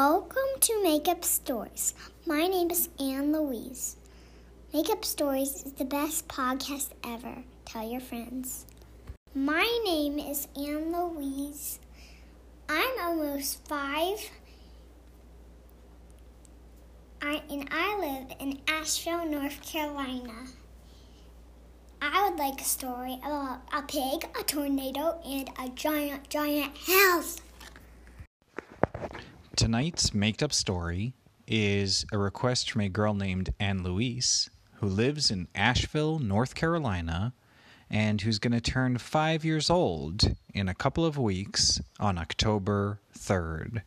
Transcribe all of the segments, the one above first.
Welcome to Made Up Stories. My name is Anne Louise. Made Up Stories is the best podcast ever. Tell your friends. My name is Anne Louise. I'm almost five. I, and I live in Asheville, North Carolina. I would like a story about a pig, a tornado, and a giant, giant house. Tonight's made up story is a request from a girl named Anne Louise who lives in Asheville, North Carolina, and who's going to turn five years old in a couple of weeks on October 3rd.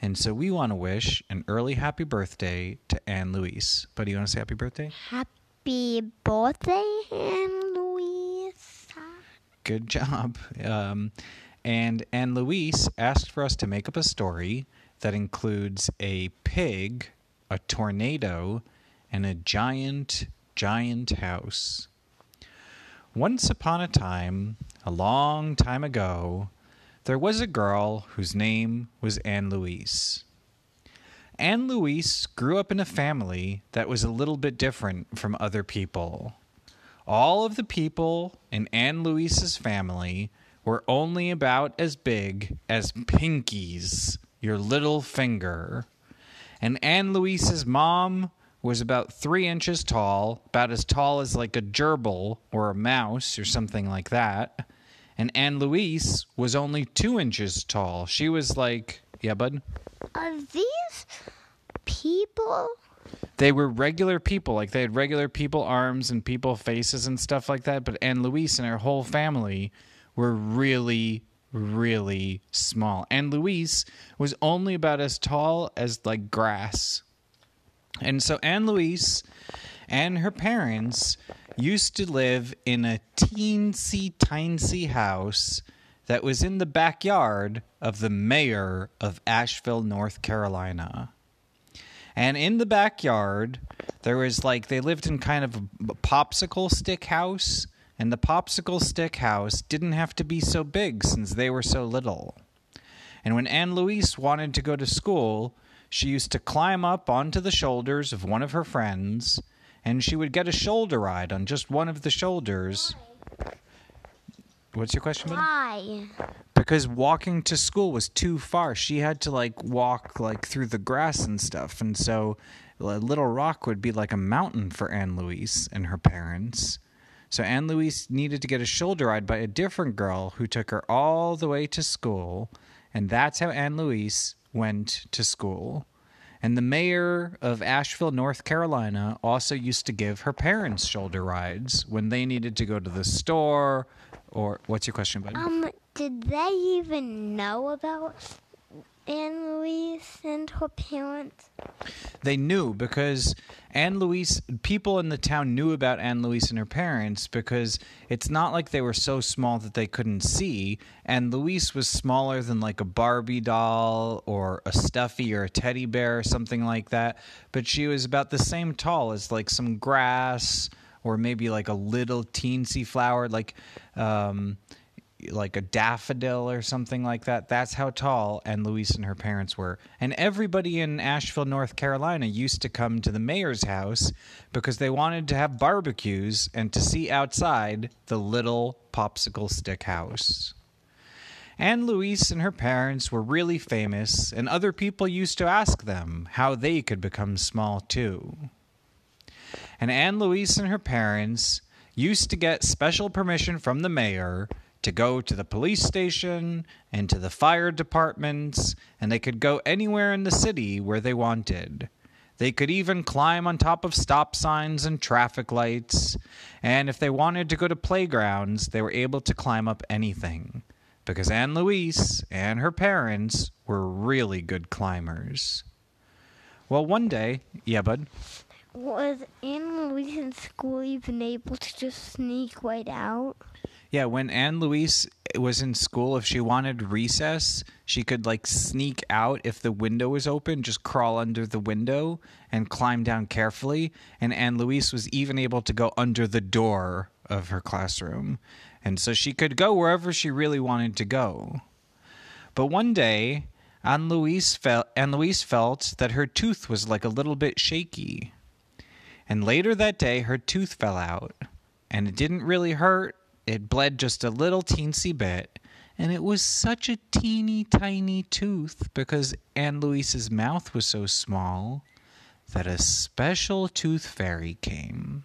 And so we want to wish an early happy birthday to Anne Louise. Buddy, you want to say happy birthday? Happy birthday, Anne Louise. Good job. Um, and Anne Louise asked for us to make up a story that includes a pig, a tornado, and a giant, giant house. Once upon a time, a long time ago, there was a girl whose name was Anne Louise. Anne Louise grew up in a family that was a little bit different from other people. All of the people in Anne Louise's family were only about as big as pinkies, your little finger. And Anne Louise's mom was about three inches tall, about as tall as like a gerbil or a mouse or something like that. And Anne Louise was only two inches tall. She was like, yeah, bud? Are these people? They were regular people. Like they had regular people arms and people faces and stuff like that. But Anne Louise and her whole family were really, really small. Anne Louise was only about as tall as like grass. And so Anne Louise and her parents used to live in a teensy tiny house that was in the backyard of the mayor of Asheville, North Carolina. And in the backyard, there was like they lived in kind of a popsicle stick house and the popsicle stick house didn't have to be so big since they were so little. And when Anne Louise wanted to go to school, she used to climb up onto the shoulders of one of her friends, and she would get a shoulder ride on just one of the shoulders. What's your question, buddy? Why? Because walking to school was too far. She had to like walk like through the grass and stuff, and so Little Rock would be like a mountain for Anne Louise and her parents. So Anne Louise needed to get a shoulder ride by a different girl who took her all the way to school. And that's how Anne Louise went to school. And the mayor of Asheville, North Carolina, also used to give her parents shoulder rides when they needed to go to the store or what's your question, buddy? Um, did they even know about Anne Louise and her parents? They knew because Anne Louise, people in the town knew about Anne Louise and her parents because it's not like they were so small that they couldn't see. Anne Louise was smaller than like a Barbie doll or a stuffy or a teddy bear or something like that. But she was about the same tall as like some grass or maybe like a little teensy flower. Like, um, like a daffodil or something like that. That's how tall Anne Louise and her parents were. And everybody in Asheville, North Carolina used to come to the mayor's house because they wanted to have barbecues and to see outside the little popsicle stick house. Anne Louise and her parents were really famous, and other people used to ask them how they could become small too. And Anne Louise and her parents used to get special permission from the mayor to go to the police station and to the fire departments, and they could go anywhere in the city where they wanted. They could even climb on top of stop signs and traffic lights, and if they wanted to go to playgrounds, they were able to climb up anything. Because Anne Louise and her parents were really good climbers. Well, one day, yeah, bud? Was Anne Louise in school even able to just sneak right out? Yeah, when Anne Louise was in school, if she wanted recess, she could like sneak out if the window was open, just crawl under the window and climb down carefully. And Anne Louise was even able to go under the door of her classroom. And so she could go wherever she really wanted to go. But one day, Anne Louise, felt, Anne Louise felt that her tooth was like a little bit shaky. And later that day, her tooth fell out. And it didn't really hurt, it bled just a little teensy bit. And it was such a teeny tiny tooth because Anne Louise's mouth was so small that a special tooth fairy came.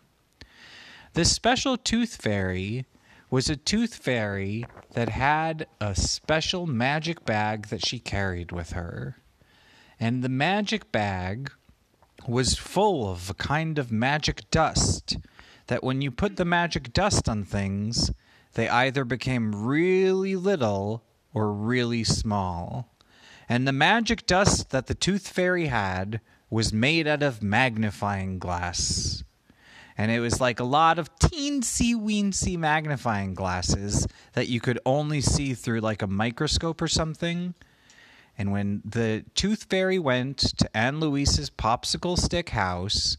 The special tooth fairy was a tooth fairy that had a special magic bag that she carried with her. And the magic bag was full of a kind of magic dust that when you put the magic dust on things, they either became really little or really small. And the magic dust that the tooth fairy had was made out of magnifying glass and it was like a lot of teensy weensy magnifying glasses that you could only see through like a microscope or something. And when the tooth fairy went to Anne Louise's popsicle stick house,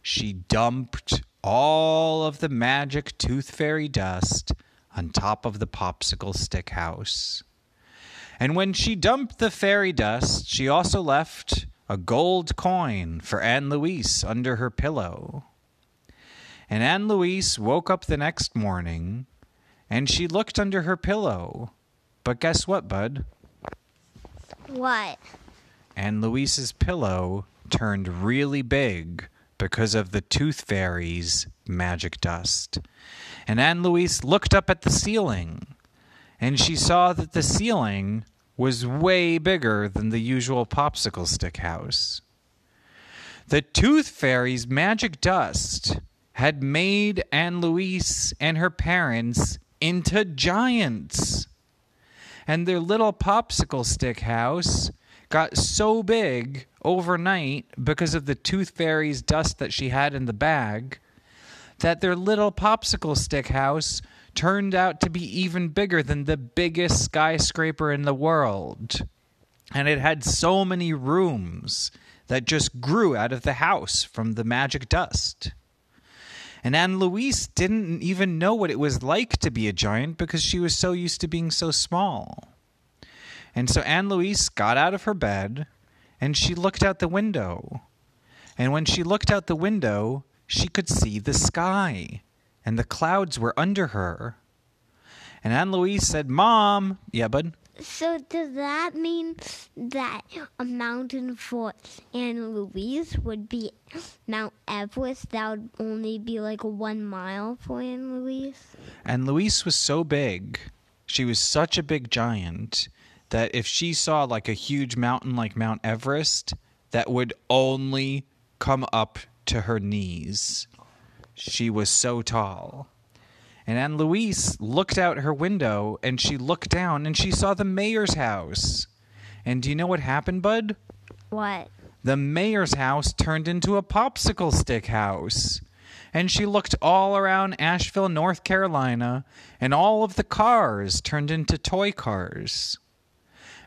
she dumped all of the magic tooth fairy dust on top of the popsicle stick house. And when she dumped the fairy dust, she also left a gold coin for Anne Louise under her pillow. And Anne Louise woke up the next morning and she looked under her pillow. But guess what, Bud? What? Anne Louise's pillow turned really big because of the tooth fairy's magic dust. And Anne Louise looked up at the ceiling and she saw that the ceiling was way bigger than the usual popsicle stick house. The tooth fairy's magic dust had made Anne Louise and her parents into giants. And their little popsicle stick house got so big overnight because of the tooth fairy's dust that she had in the bag that their little popsicle stick house turned out to be even bigger than the biggest skyscraper in the world. And it had so many rooms that just grew out of the house from the magic dust. And Anne Louise didn't even know what it was like to be a giant because she was so used to being so small. And so Anne Louise got out of her bed and she looked out the window. And when she looked out the window, she could see the sky, and the clouds were under her. And Anne Louise said, Mom, yeah, bud? So does that mean that a mountain for Anne Louise would be Mount Everest? That would only be like one mile for Anne Louise. Anne Louise was so big, she was such a big giant that if she saw like a huge mountain like Mount Everest, that would only come up to her knees. She was so tall. And Anne Louise looked out her window and she looked down and she saw the mayor's house. And do you know what happened, Bud? What? The mayor's house turned into a popsicle stick house. And she looked all around Asheville, North Carolina, and all of the cars turned into toy cars.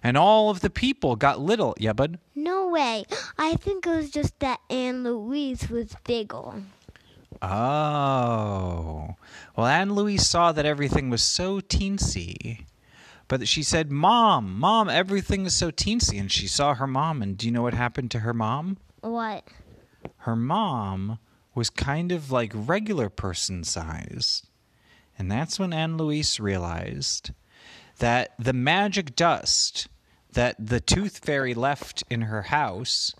And all of the people got little. Yeah, bud? No way. I think it was just that Anne Louise was bigger. Oh. Well, Anne Louise saw that everything was so teensy. But she said, Mom, Mom, everything is so teensy. And she saw her mom. And do you know what happened to her mom? What? Her mom was kind of like regular person size. And that's when Anne Louise realized that the magic dust that the tooth fairy left in her house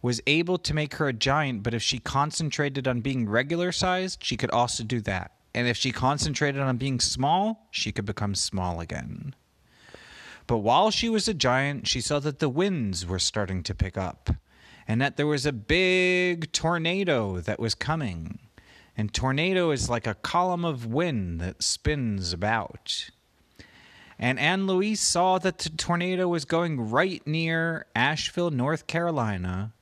was able to make her a giant, but if she concentrated on being regular sized, she could also do that. And if she concentrated on being small, she could become small again. But while she was a giant, she saw that the winds were starting to pick up and that there was a big tornado that was coming. And tornado is like a column of wind that spins about. And Anne Louise saw that the tornado was going right near Asheville, North Carolina,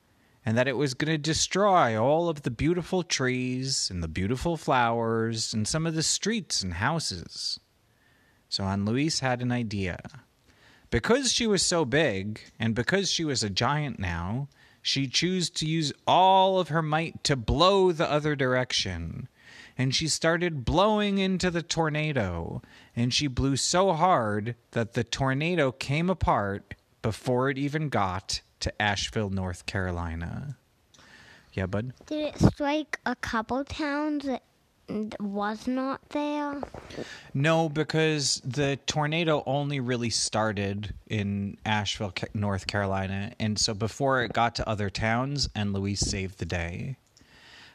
and that it was going to destroy all of the beautiful trees and the beautiful flowers and some of the streets and houses. So Anne Louise had an idea. Because she was so big, and because she was a giant now, she chose to use all of her might to blow the other direction. And she started blowing into the tornado, and she blew so hard that the tornado came apart before it even got to Asheville, North Carolina. Yeah, bud? Did it strike a couple towns that was not there? No, because the tornado only really started in Asheville, North Carolina. And so before it got to other towns, and Louise saved the day.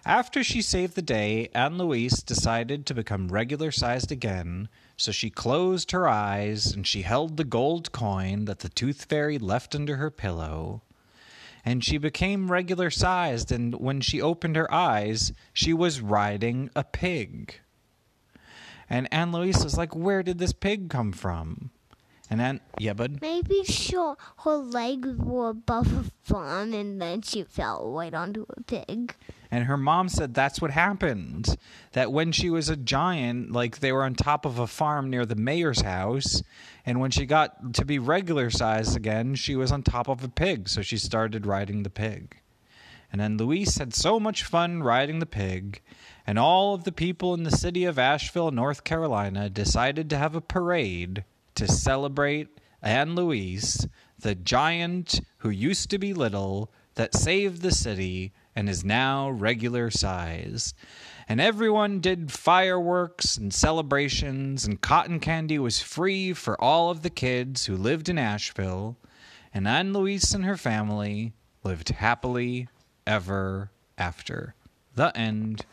After she saved the day, Anne Louise decided to become regular sized again, so she closed her eyes and she held the gold coin that the tooth fairy left under her pillow. And she became regular sized, and when she opened her eyes, she was riding a pig. And Anne Louise was like, Where did this pig come from? And then, yeah, bud. Maybe she, her legs were above a farm and then she fell right onto a pig. And her mom said that's what happened. That when she was a giant, like they were on top of a farm near the mayor's house. And when she got to be regular size again, she was on top of a pig. So she started riding the pig. And then Louise had so much fun riding the pig. And all of the people in the city of Asheville, North Carolina, decided to have a parade to celebrate Anne Louise, the giant who used to be little, that saved the city and is now regular size. And everyone did fireworks and celebrations, and cotton candy was free for all of the kids who lived in Asheville. And Anne Louise and her family lived happily ever after. The end.